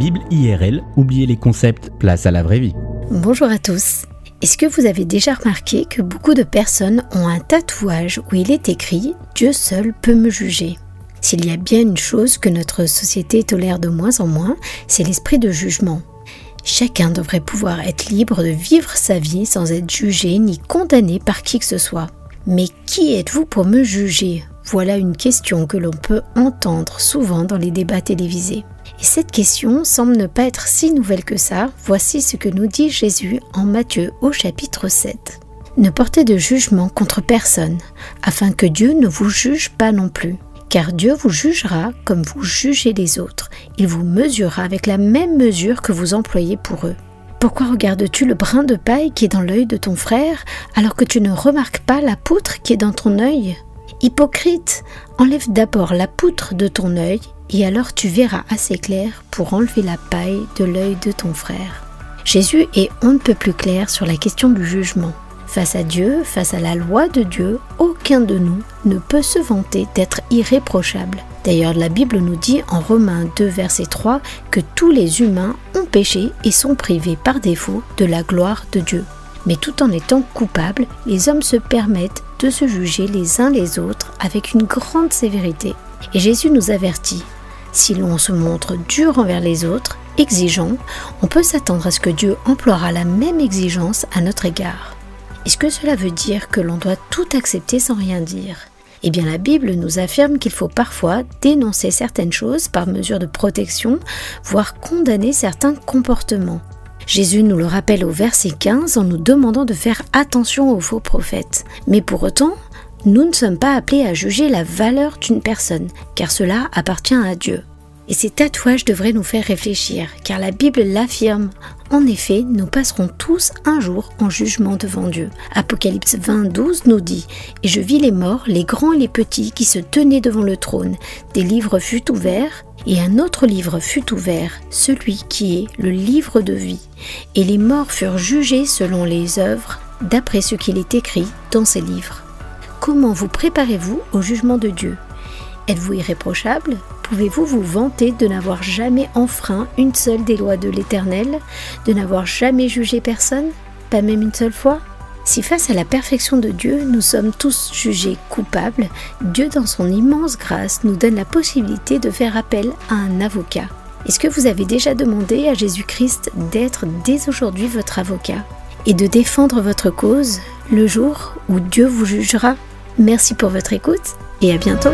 Bible IRL, oubliez les concepts, place à la vraie vie. Bonjour à tous. Est-ce que vous avez déjà remarqué que beaucoup de personnes ont un tatouage où il est écrit ⁇ Dieu seul peut me juger ⁇ S'il y a bien une chose que notre société tolère de moins en moins, c'est l'esprit de jugement. Chacun devrait pouvoir être libre de vivre sa vie sans être jugé ni condamné par qui que ce soit. Mais qui êtes-vous pour me juger? Voilà une question que l'on peut entendre souvent dans les débats télévisés. Et cette question semble ne pas être si nouvelle que ça. Voici ce que nous dit Jésus en Matthieu au chapitre 7. Ne portez de jugement contre personne, afin que Dieu ne vous juge pas non plus. Car Dieu vous jugera comme vous jugez les autres. Il vous mesurera avec la même mesure que vous employez pour eux. Pourquoi regardes-tu le brin de paille qui est dans l'œil de ton frère alors que tu ne remarques pas la poutre qui est dans ton œil? Hypocrite, enlève d'abord la poutre de ton œil et alors tu verras assez clair pour enlever la paille de l'œil de ton frère. Jésus est on ne peut plus clair sur la question du jugement. Face à Dieu, face à la loi de Dieu, aucun de nous ne peut se vanter d'être irréprochable. D'ailleurs, la Bible nous dit en Romains 2, verset 3 que tous les humains ont péché et sont privés par défaut de la gloire de Dieu. Mais tout en étant coupables, les hommes se permettent de se juger les uns les autres avec une grande sévérité. Et Jésus nous avertit si l'on se montre dur envers les autres, exigeant, on peut s'attendre à ce que Dieu emploiera la même exigence à notre égard. Est-ce que cela veut dire que l'on doit tout accepter sans rien dire? Eh bien la Bible nous affirme qu'il faut parfois dénoncer certaines choses par mesure de protection, voire condamner certains comportements. Jésus nous le rappelle au verset 15 en nous demandant de faire attention aux faux prophètes. Mais pour autant, nous ne sommes pas appelés à juger la valeur d'une personne, car cela appartient à Dieu. Et ces tatouages devraient nous faire réfléchir, car la Bible l'affirme. En effet, nous passerons tous un jour en jugement devant Dieu. Apocalypse 20, 12 nous dit Et je vis les morts, les grands et les petits, qui se tenaient devant le trône. Des livres furent ouverts, et un autre livre fut ouvert, celui qui est le livre de vie. Et les morts furent jugés selon les œuvres, d'après ce qu'il est écrit dans ces livres. Comment vous préparez-vous au jugement de Dieu? Êtes-vous irréprochable? Pouvez-vous vous vanter de n'avoir jamais enfreint une seule des lois de l'Éternel De n'avoir jamais jugé personne Pas même une seule fois? Si face à la perfection de Dieu, nous sommes tous jugés coupables, Dieu dans son immense grâce nous donne la possibilité de faire appel à un avocat. Est-ce que vous avez déjà demandé à Jésus-Christ d'être dès aujourd'hui votre avocat et de défendre votre cause le jour où Dieu vous jugera? Merci pour votre écoute et à bientôt